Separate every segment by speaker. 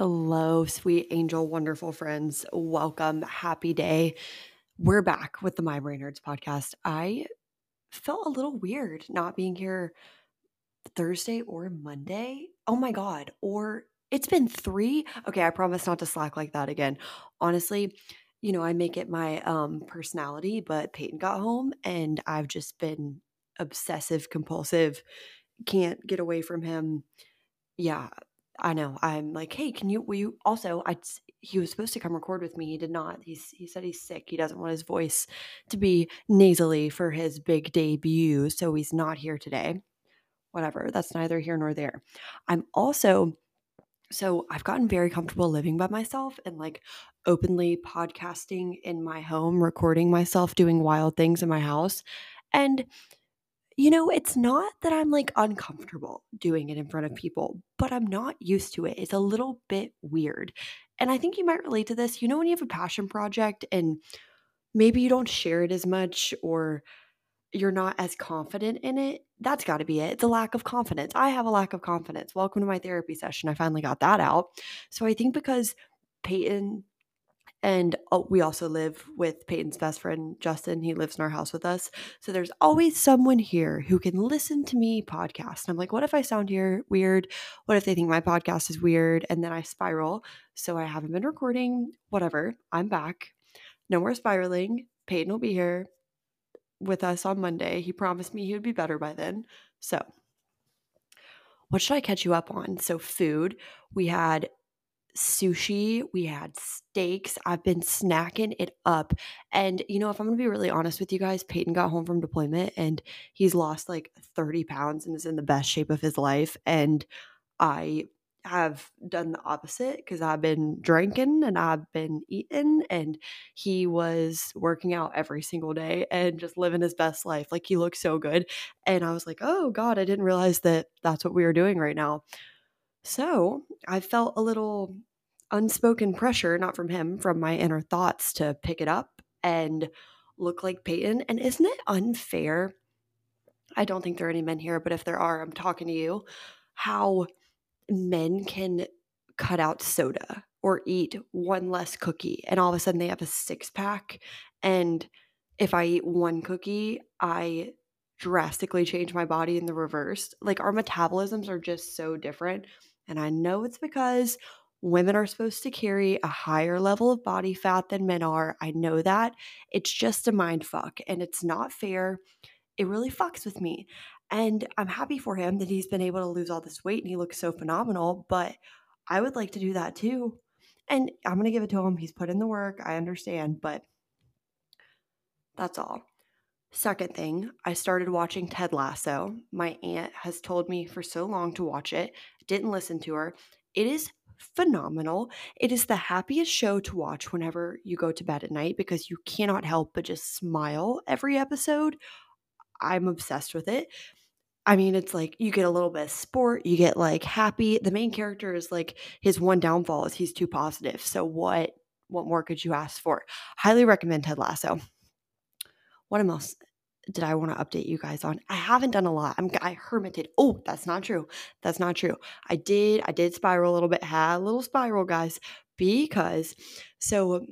Speaker 1: Hello, sweet angel, wonderful friends. Welcome. Happy day. We're back with the My Brain Hurts podcast. I felt a little weird not being here Thursday or Monday. Oh my God. Or it's been three. Okay, I promise not to slack like that again. Honestly, you know, I make it my um personality, but Peyton got home and I've just been obsessive compulsive. Can't get away from him. Yeah, I know. I'm like, hey, can you? Will you? Also, I he was supposed to come record with me. He did not. He's he said he's sick. He doesn't want his voice to be nasally for his big debut, so he's not here today. Whatever. That's neither here nor there. I'm also so I've gotten very comfortable living by myself and like openly podcasting in my home, recording myself doing wild things in my house. And you know, it's not that I'm like uncomfortable doing it in front of people, but I'm not used to it. It's a little bit weird. And I think you might relate to this. You know, when you have a passion project and maybe you don't share it as much or you're not as confident in it, that's got to be it. It's a lack of confidence. I have a lack of confidence. Welcome to my therapy session. I finally got that out. So I think because Peyton and oh, we also live with Peyton's best friend, Justin. He lives in our house with us. So there's always someone here who can listen to me podcast. And I'm like, what if I sound here weird? What if they think my podcast is weird? And then I spiral. So I haven't been recording, whatever. I'm back. No more spiraling. Peyton will be here with us on Monday. He promised me he would be better by then. So, what should I catch you up on? So, food. We had sushi, we had steaks. I've been snacking it up. And, you know, if I'm going to be really honest with you guys, Peyton got home from deployment and he's lost like 30 pounds and is in the best shape of his life. And I have done the opposite because I've been drinking and I've been eating, and he was working out every single day and just living his best life. Like he looked so good. And I was like, oh God, I didn't realize that that's what we were doing right now. So I felt a little unspoken pressure, not from him, from my inner thoughts to pick it up and look like Peyton. And isn't it unfair? I don't think there are any men here, but if there are, I'm talking to you. How men can cut out soda or eat one less cookie and all of a sudden they have a six pack. And if I eat one cookie, I drastically change my body in the reverse. Like our metabolisms are just so different. And I know it's because women are supposed to carry a higher level of body fat than men are. I know that. It's just a mind fuck and it's not fair. It really fucks with me. And I'm happy for him that he's been able to lose all this weight and he looks so phenomenal, but I would like to do that too. And I'm going to give it to him. He's put in the work. I understand, but that's all. Second thing, I started watching Ted Lasso. My aunt has told me for so long to watch it. Didn't listen to her. It is phenomenal. It is the happiest show to watch whenever you go to bed at night because you cannot help but just smile every episode. I'm obsessed with it. I mean, it's like you get a little bit of sport, you get like happy. The main character is like his one downfall is he's too positive. So what what more could you ask for? Highly recommend Ted Lasso. What else did I want to update you guys on? I haven't done a lot. I'm I hermited. Oh, that's not true. That's not true. I did I did spiral a little bit. Had a little spiral, guys, because so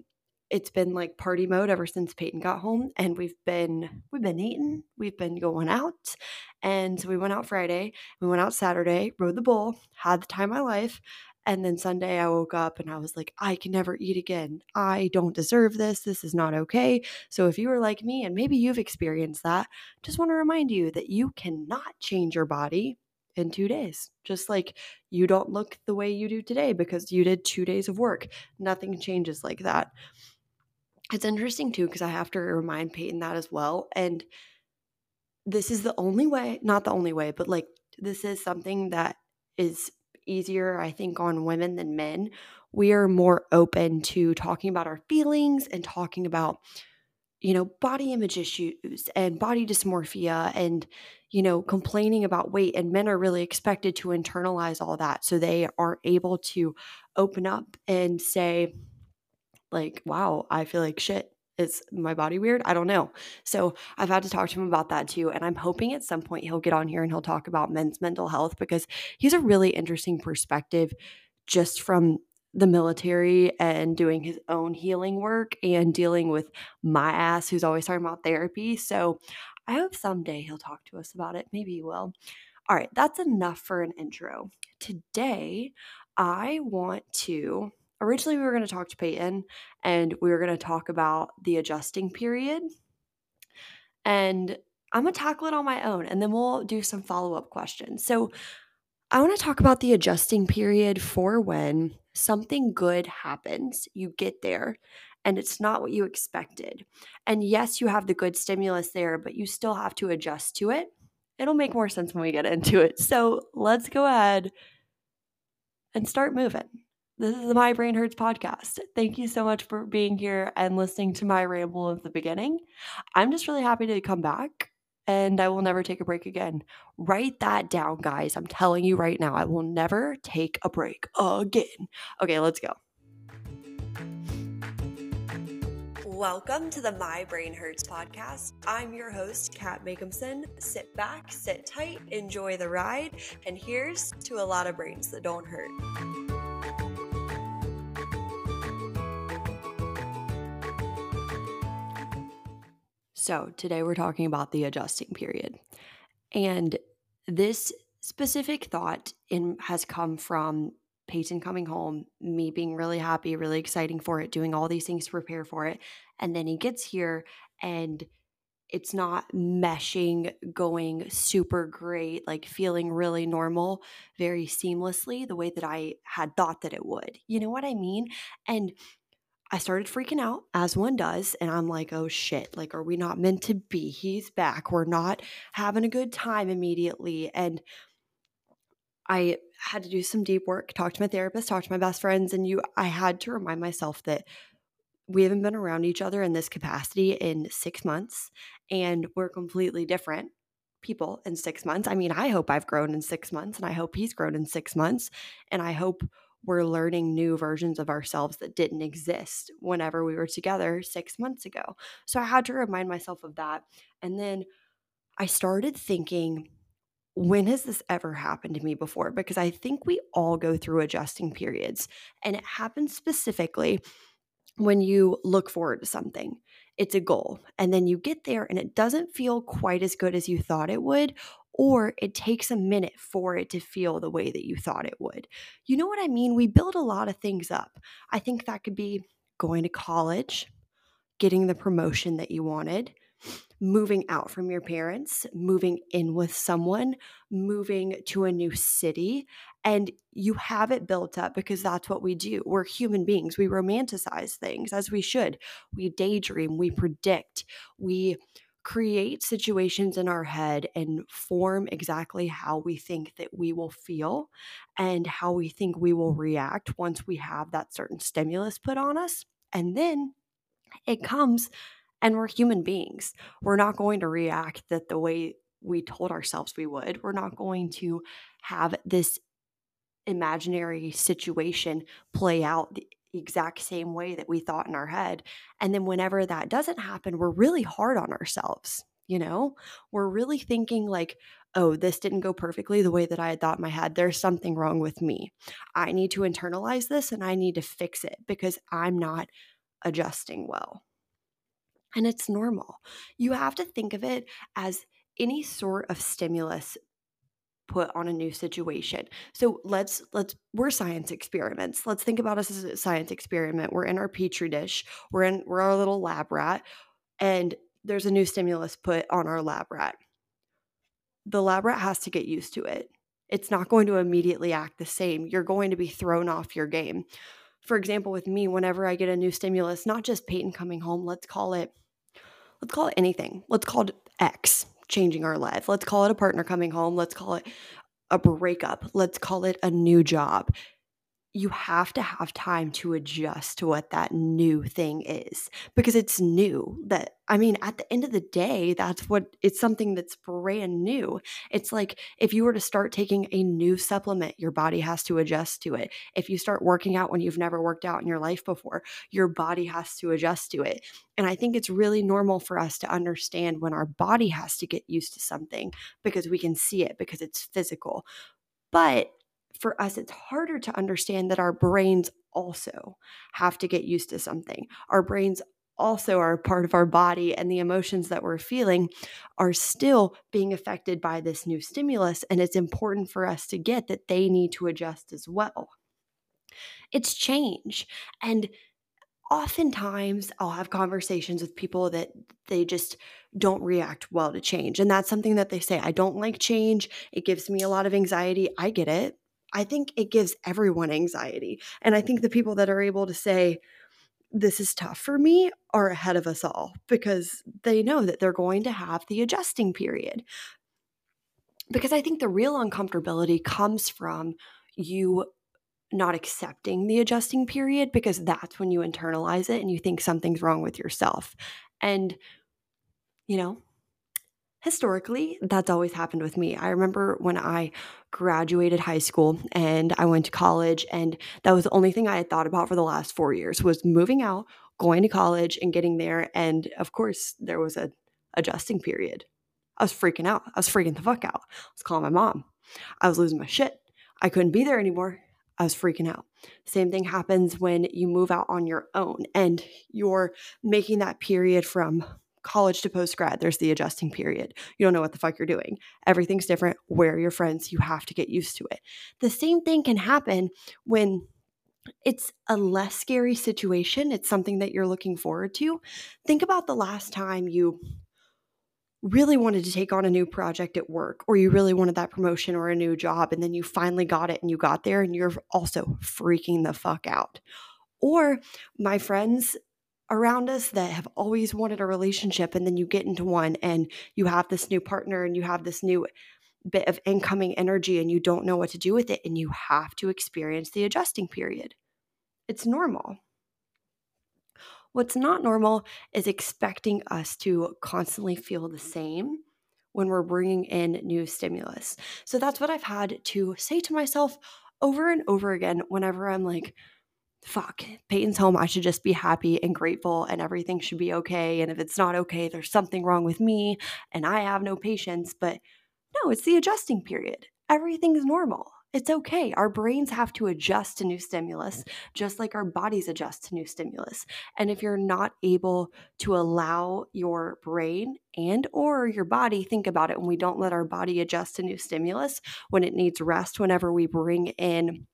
Speaker 1: it's been like party mode ever since Peyton got home and we've been we've been eating, we've been going out. And so we went out Friday, we went out Saturday, rode the bull, had the time of my life. And then Sunday I woke up and I was like, I can never eat again. I don't deserve this. This is not okay. So if you are like me and maybe you've experienced that, just want to remind you that you cannot change your body in two days. Just like you don't look the way you do today because you did two days of work. Nothing changes like that it's interesting too because I have to remind Peyton that as well. And this is the only way, not the only way, but like this is something that is easier, I think, on women than men. We are more open to talking about our feelings and talking about, you know, body image issues and body dysmorphia and, you know, complaining about weight. And men are really expected to internalize all that. So they aren't able to open up and say, like, wow, I feel like shit. Is my body weird? I don't know. So I've had to talk to him about that too. And I'm hoping at some point he'll get on here and he'll talk about men's mental health because he's a really interesting perspective just from the military and doing his own healing work and dealing with my ass, who's always talking about therapy. So I hope someday he'll talk to us about it. Maybe he will. All right, that's enough for an intro. Today, I want to. Originally, we were going to talk to Peyton and we were going to talk about the adjusting period. And I'm going to tackle it on my own and then we'll do some follow up questions. So, I want to talk about the adjusting period for when something good happens. You get there and it's not what you expected. And yes, you have the good stimulus there, but you still have to adjust to it. It'll make more sense when we get into it. So let's go ahead and start moving. This is the My Brain Hurts podcast. Thank you so much for being here and listening to my ramble of the beginning. I'm just really happy to come back and I will never take a break again. Write that down, guys. I'm telling you right now, I will never take a break again. Okay, let's go. Welcome to the My Brain Hurts podcast. I'm your host, Kat Makeumson. Sit back, sit tight, enjoy the ride, and here's to a lot of brains that don't hurt. So, today we're talking about the adjusting period. And this specific thought in, has come from Peyton coming home, me being really happy, really exciting for it, doing all these things to prepare for it. And then he gets here and it's not meshing, going super great, like feeling really normal, very seamlessly, the way that I had thought that it would. You know what I mean? And I started freaking out as one does. And I'm like, oh shit, like, are we not meant to be? He's back. We're not having a good time immediately. And I had to do some deep work, talk to my therapist, talk to my best friends. And you, I had to remind myself that we haven't been around each other in this capacity in six months and we're completely different people in six months. I mean, I hope I've grown in six months and I hope he's grown in six months. And I hope we're learning new versions of ourselves that didn't exist whenever we were together six months ago. So I had to remind myself of that. And then I started thinking, when has this ever happened to me before? Because I think we all go through adjusting periods. And it happens specifically when you look forward to something. It's a goal. And then you get there and it doesn't feel quite as good as you thought it would, or it takes a minute for it to feel the way that you thought it would. You know what I mean? We build a lot of things up. I think that could be going to college, getting the promotion that you wanted, moving out from your parents, moving in with someone, moving to a new city. And you have it built up because that's what we do. We're human beings. We romanticize things as we should. We daydream, we predict, we create situations in our head and form exactly how we think that we will feel and how we think we will mm-hmm. react once we have that certain stimulus put on us. And then it comes and we're human beings. We're not going to react that the way we told ourselves we would. We're not going to have this imaginary situation play out the exact same way that we thought in our head. And then whenever that doesn't happen, we're really hard on ourselves. You know, we're really thinking like, oh, this didn't go perfectly the way that I had thought in my head. There's something wrong with me. I need to internalize this and I need to fix it because I'm not adjusting well and it's normal. You have to think of it as any sort of stimulus put on a new situation. So let's let's we're science experiments. Let's think about us as a science experiment. We're in our petri dish. We're in we're our little lab rat and there's a new stimulus put on our lab rat. The lab rat has to get used to it. It's not going to immediately act the same. You're going to be thrown off your game. For example, with me, whenever I get a new stimulus, not just Peyton coming home, let's call it let's call it anything. Let's call it X changing our life. Let's call it a partner coming home. Let's call it a breakup. Let's call it a new job you have to have time to adjust to what that new thing is because it's new that i mean at the end of the day that's what it's something that's brand new. It's like if you were to start taking a new supplement your body has to adjust to it. If you start working out when you've never worked out in your life before your body has to adjust to it. And i think it's really normal for us to understand when our body has to get used to something because we can see it because it's physical. But for us, it's harder to understand that our brains also have to get used to something. Our brains also are a part of our body, and the emotions that we're feeling are still being affected by this new stimulus. And it's important for us to get that they need to adjust as well. It's change. And oftentimes I'll have conversations with people that they just don't react well to change. And that's something that they say, I don't like change. It gives me a lot of anxiety. I get it. I think it gives everyone anxiety. And I think the people that are able to say, this is tough for me are ahead of us all because they know that they're going to have the adjusting period. Because I think the real uncomfortability comes from you not accepting the adjusting period because that's when you internalize it and you think something's wrong with yourself. And, you know, historically, that's always happened with me. I remember when I graduated high school and I went to college, and that was the only thing I had thought about for the last four years was moving out, going to college, and getting there. And of course, there was a adjusting period. I was freaking out. I was freaking the fuck out. I was calling my mom. I was losing my shit. I couldn't be there anymore. I was freaking out. Same thing happens when you move out on your own and you're making that period from college to post grad. There's the adjusting period. You don't know what the fuck you're doing. Everything's different. Where your friends? You have to get used to it. The same thing can happen when it's a less scary situation. It's something that you're looking forward to. Think about the last time you really wanted to take on a new project at work or you really wanted that promotion or a new job and then you finally got it and you got there and you're also freaking the fuck out. Or my friends around us that have always wanted a relationship and then you get into one and you have this new partner and you have this new bit of incoming energy and you don't know what to do with it and you have to experience the adjusting period. It's normal. What's not normal is expecting us to constantly feel the same when we're bringing in new stimulus. So that's what I've had to say to myself over and over again whenever I'm like, fuck, Peyton's home. I should just be happy and grateful and everything should be okay. And if it's not okay, there's something wrong with me and I have no patience. But no, it's the adjusting period. Everything's normal. It's okay. Our brains have to adjust to new stimulus, just like our bodies adjust to new stimulus. And if you're not able to allow your brain and or your body think about it when we don't let our body adjust to new stimulus, when it needs rest, whenever we bring in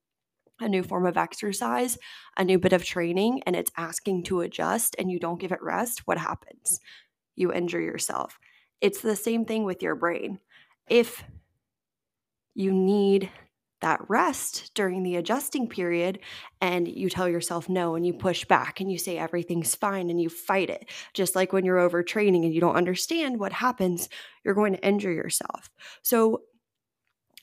Speaker 1: a new form of exercise, a new bit of training, and it's asking to adjust and you don't give it rest, what happens? You injure yourself. It's the same thing with your brain. If you need that rest during the adjusting period and you tell yourself no and you push back and you say everything's fine and you fight it just like when you're overtraining and you don't understand what happens you're going to injure yourself so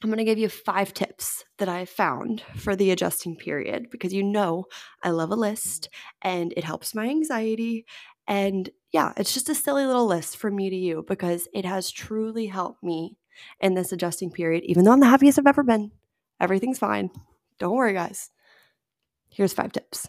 Speaker 1: I'm going to give you five tips that I found for the adjusting period because you know I love a list and it helps my anxiety. And yeah, it's just a silly little list from me to you because it has truly helped me in this adjusting period, even though I'm the happiest I've ever been. Everything's fine. Don't worry, guys. Here's five tips.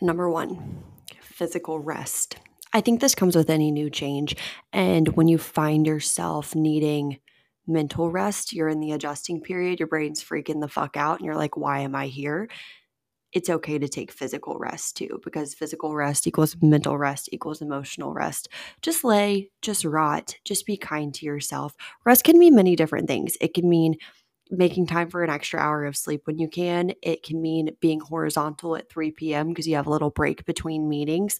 Speaker 1: Number one, physical rest. I think this comes with any new change. And when you find yourself needing mental rest, you're in the adjusting period, your brain's freaking the fuck out, and you're like, why am I here? It's okay to take physical rest too, because physical rest equals mental rest equals emotional rest. Just lay, just rot, just be kind to yourself. Rest can mean many different things. It can mean making time for an extra hour of sleep when you can. It can mean being horizontal at 3 p.m. because you have a little break between meetings.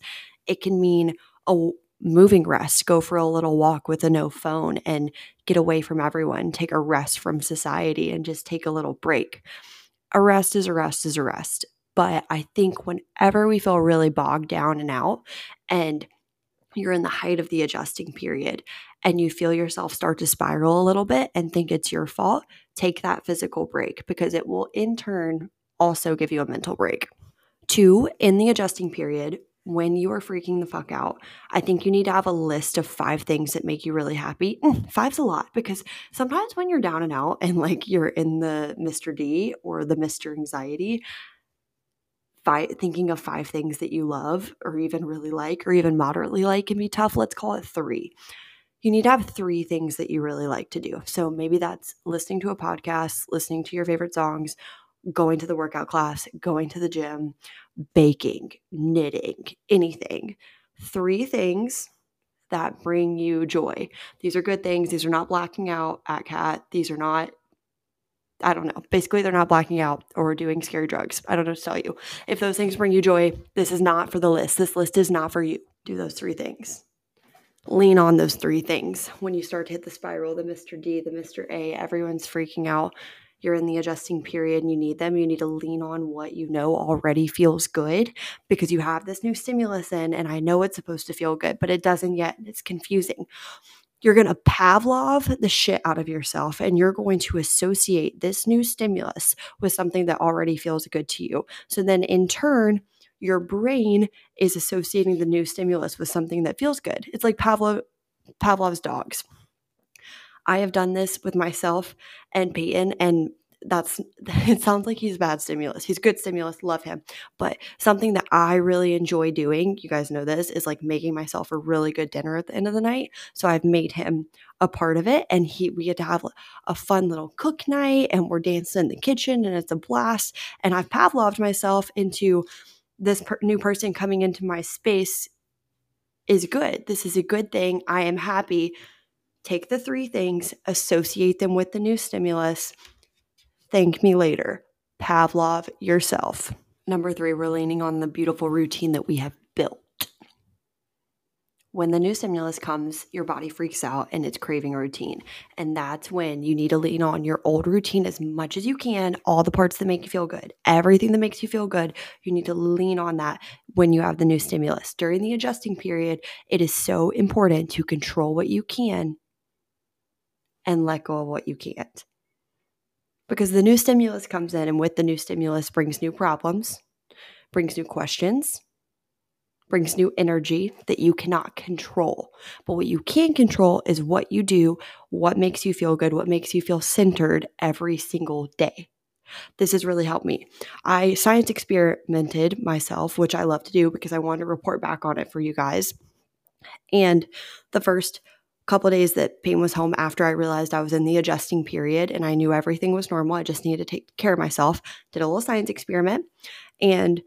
Speaker 1: It can mean a moving rest, go for a little walk with a no phone and get away from everyone, take a rest from society and just take a little break. A rest is a rest is a rest. But I think whenever we feel really bogged down and out and you're in the height of the adjusting period and you feel yourself start to spiral a little bit and think it's your fault, take that physical break because it will in turn also give you a mental break. Two, in the adjusting period, when you are freaking the fuck out, I think you need to have a list of five things that make you really happy. Mm, five's a lot because sometimes when you're down and out and like you're in the Mr. D or the Mr. Anxiety, thinking of five things that you love or even really like or even moderately like can be tough. Let's call it three. You need to have three things that you really like to do. So maybe that's listening to a podcast, listening to your favorite songs, going to the workout class, going to the gym, baking, knitting, anything. Three things that bring you joy. These are good things. These are not blacking out at cat. These are not I don't know. Basically, they're not blacking out or doing scary drugs. I don't know to tell you. If those things bring you joy, this is not for the list. This list is not for you. Do those three things. Lean on those three things. When you start to hit the spiral, the Mr. D, the Mr. A, everyone's freaking out you're in the adjusting period and you need them, you need to lean on what you know already feels good because you have this new stimulus in, and I know it's supposed to feel good, but it doesn't yet. It's confusing. You're going to Pavlov the shit out of yourself and you're going to associate this new stimulus with something that already feels good to you. So then, in turn, your brain is associating the new stimulus with something that feels good. It's like Pavlov, Pavlov's dogs. I have done this with myself and Peyton, and that's it sounds like he's bad stimulus. He's good stimulus, love him. But something that I really enjoy doing, you guys know this, is like making myself a really good dinner at the end of the night. So I've made him a part of it and he we get to have a fun little cook night and we're dancing in the kitchen and it's a blast. And I've Pavloved myself into this per- new person coming into my space is good. This is a good thing. I am happy Take the three things, associate them with the new stimulus. Thank me later. Pavlov yourself. Number three, we're leaning on the beautiful routine that we have built. When the new stimulus comes, your body freaks out and it's craving a routine. And that's when you need to lean on your old routine as much as you can, all the parts that make you feel good, everything that makes you feel good. You need to lean on that when you have the new stimulus. During the adjusting period, it is so important to control what you can and let go of what you can't. Because the new stimulus comes in, and with the new stimulus brings new problems, brings new questions, brings new energy that you cannot control. But what you can control is what you do, what makes you feel good, what makes you feel centered every single day. This has really helped me. I science experimented myself, which I love to do because I want to report back on it for you guys. And the first couple days that Peyton was home after I realized I was in the adjusting period and I knew everything was normal. I just needed to take care of myself. Did a little science experiment. And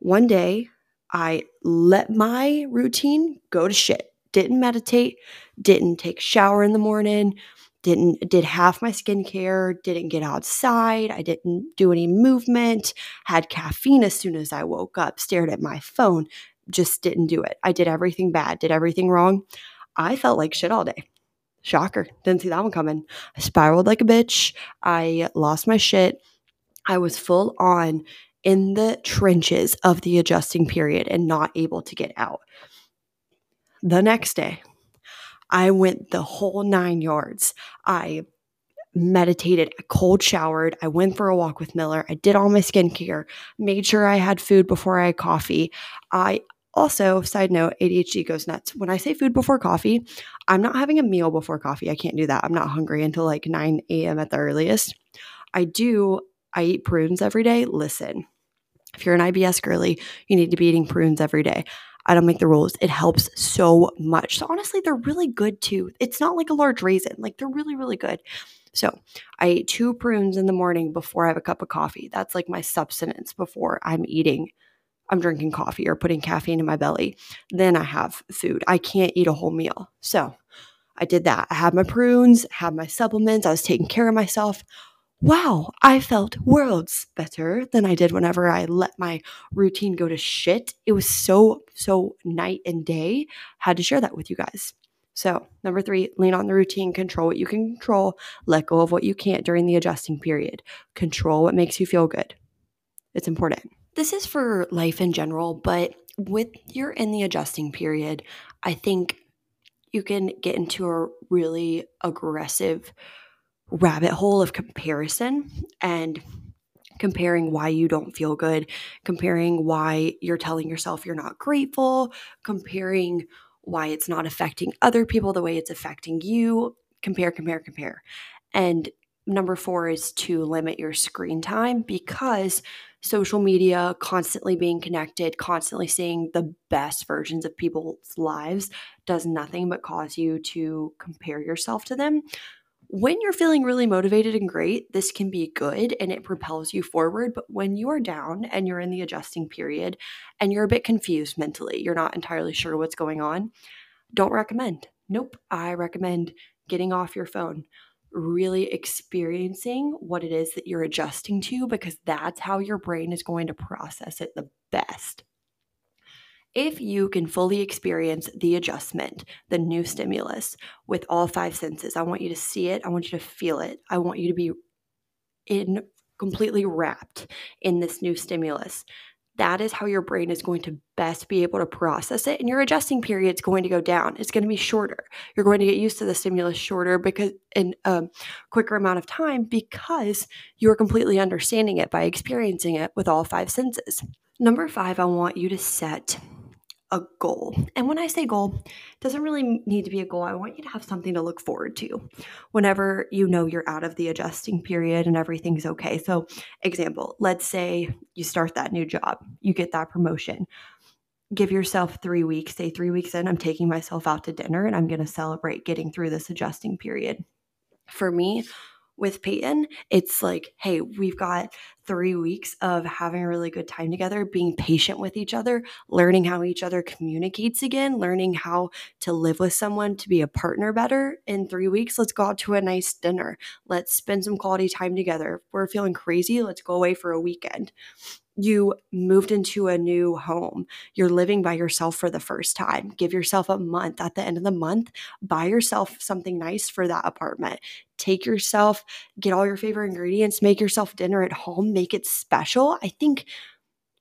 Speaker 1: one day I let my routine go to shit. Didn't meditate, didn't take shower in the morning, didn't did half my skincare, didn't get outside, I didn't do any movement, had caffeine as soon as I woke up, stared at my phone, just didn't do it. I did everything bad, did everything wrong. I felt like shit all day. Shocker. Didn't see that one coming. I spiraled like a bitch. I lost my shit. I was full on in the trenches of the adjusting period and not able to get out. The next day, I went the whole nine yards. I meditated, I cold showered, I went for a walk with Miller, I did all my skincare, made sure I had food before I had coffee. I also, side note, ADHD goes nuts. When I say food before coffee, I'm not having a meal before coffee. I can't do that. I'm not hungry until like 9 a.m. at the earliest. I do, I eat prunes every day. Listen, if you're an IBS girly, you need to be eating prunes every day. I don't make the rules. It helps so much. So honestly, they're really good too. It's not like a large raisin. Like they're really, really good. So I eat two prunes in the morning before I have a cup of coffee. That's like my substance before I'm eating I'm drinking coffee or putting caffeine in my belly. Then I have food. I can't eat a whole meal. So I did that. I had my prunes, had my supplements, I was taking care of myself. Wow, I felt worlds better than I did whenever I let my routine go to shit. It was so, so night and day. Had to share that with you guys. So, number three, lean on the routine, control what you can control, let go of what you can't during the adjusting period, control what makes you feel good. It's important. This is for life in general, but with you're in the adjusting period, I think you can get into a really aggressive rabbit hole of comparison and comparing why you don't feel good, comparing why you're telling yourself you're not grateful, comparing why it's not affecting other people the way it's affecting you. Compare, compare, compare. And number four is to limit your screen time because social media, constantly being connected, constantly seeing the best versions of people's lives does nothing but cause you to compare yourself to them, when you're feeling really motivated and great, this can be good and it propels you forward. But when you are down and you're in the adjusting period and you're a bit confused mentally, you're not entirely sure what's going on, don't recommend. Nope. I recommend getting off your phone, really experiencing what it is that you're adjusting to, because that's how your brain is going to process it the best. If you can fully experience the adjustment, the new stimulus with all five senses, I want you to see it, I want you to feel it, I want you to be in completely wrapped in this new stimulus. That is how your brain is going to best be able to process it. And your adjusting period is going to go down. It's going to be shorter. You're going to get used to the stimulus shorter because in a quicker amount of time because you're completely understanding it by experiencing it with all five senses. Number five, I want you to set a goal. And when I say goal, doesn't really need to be a goal. I want you to have something to look forward to whenever you know you're out of the adjusting period and everything's okay. So, example, let's say you start that new job, you get that promotion. Give yourself three weeks, say three weeks in, I'm taking myself out to dinner and I'm going to celebrate getting through this adjusting period. For me, with Peyton, it's like, hey, we've got three weeks of having a really good time together, being patient with each other, learning how each other communicates again, learning how to live with someone to be a partner better. In three weeks, let's go out to a nice dinner. Let's spend some quality time together. If we're feeling crazy, let's go away for a weekend you moved into a new home. You're living by yourself for the first time. Give yourself a month. At the end of the month, buy yourself something nice for that apartment. Take yourself, get all your favorite ingredients, make yourself dinner at home, make it special. I think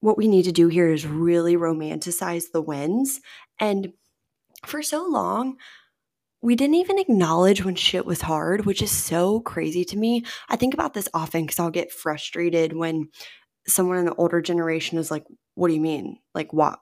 Speaker 1: what we need to do here is really romanticize the wins. And for so long, we didn't even acknowledge when shit was hard, which is so crazy to me. I think about this often because I'll get frustrated when someone in the older generation is like, what do you mean? Like, why,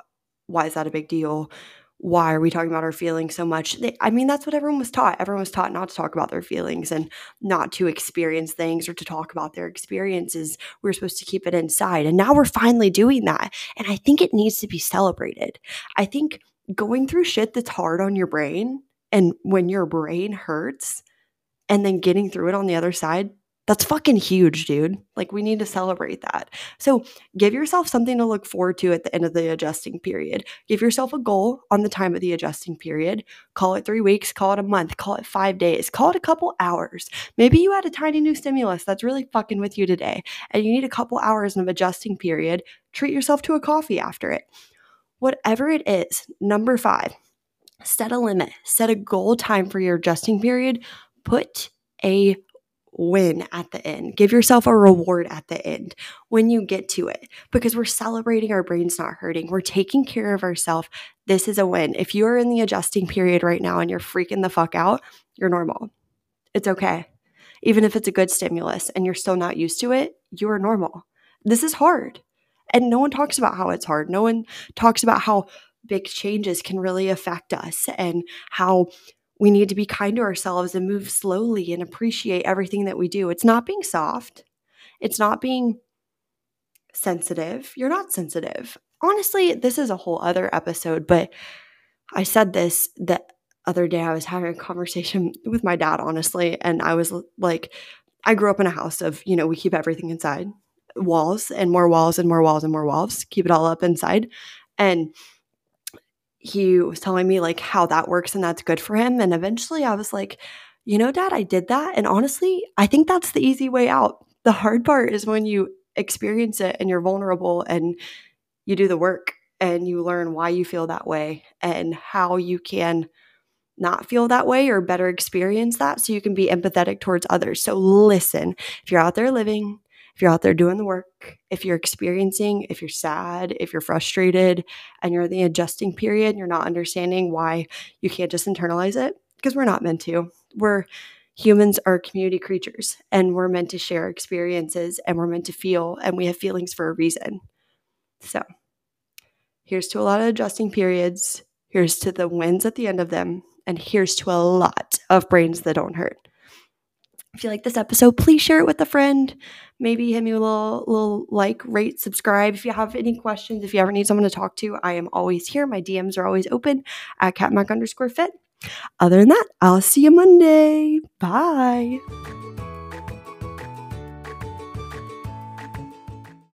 Speaker 1: why is that a big deal? Why are we talking about our feelings so much? They, I mean, that's what everyone was taught. Everyone was taught not to talk about their feelings and not to experience things or to talk about their experiences. We are supposed to keep it inside. And now we're finally doing that. And I think it needs to be celebrated. I think going through shit that's hard on your brain and when your brain hurts and then getting through it on the other side that's fucking huge, dude. Like, we need to celebrate that. So, give yourself something to look forward to at the end of the adjusting period. Give yourself a goal on the time of the adjusting period. Call it three weeks, call it a month, call it five days, call it a couple hours. Maybe you had a tiny new stimulus that's really fucking with you today, and you need a couple hours of adjusting period. Treat yourself to a coffee after it. Whatever it is, number five, set a limit, set a goal time for your adjusting period. Put a win at the end. Give yourself a reward at the end when you get to it because we're celebrating our brains not hurting. We're taking care of ourselves. This is a win. If you're in the adjusting period right now and you're freaking the fuck out, you're normal. It's okay. Even if it's a good stimulus and you're still not used to it, you are normal. This is hard. And no one talks about how it's hard. No one talks about how big changes can really affect us and how we need to be kind to ourselves and move slowly and appreciate everything that we do. It's not being soft, it's not being sensitive. You're not sensitive. Honestly, this is a whole other episode, but I said this the other day. I was having a conversation with my dad, honestly, and I was like, I grew up in a house of, you know, we keep everything inside walls and more walls and more walls and more walls, keep it all up inside. And he was telling me like how that works and that's good for him. And eventually I was like, you know, dad, I did that. And honestly, I think that's the easy way out. The hard part is when you experience it and you're vulnerable and you do the work and you learn why you feel that way and how you can not feel that way or better experience that so you can be empathetic towards others. So listen, if you're out there living if you're out there doing the work, if you're experiencing, if you're sad, if you're frustrated, and you're in the adjusting period, and you're not understanding why you can't just internalize it, because we're not meant to. We're humans are community creatures and we're meant to share experiences and we're meant to feel and we have feelings for a reason. So, here's to a lot of adjusting periods. Here's to the wins at the end of them. And here's to a lot of brains that don't hurt. If you like this episode, please share it with a friend. Maybe hit me a little, little like, rate, subscribe. If you have any questions, if you ever need someone to talk to, I am always here. My DMs are always open at katmac underscore fit. Other than that, I'll see you Monday. Bye.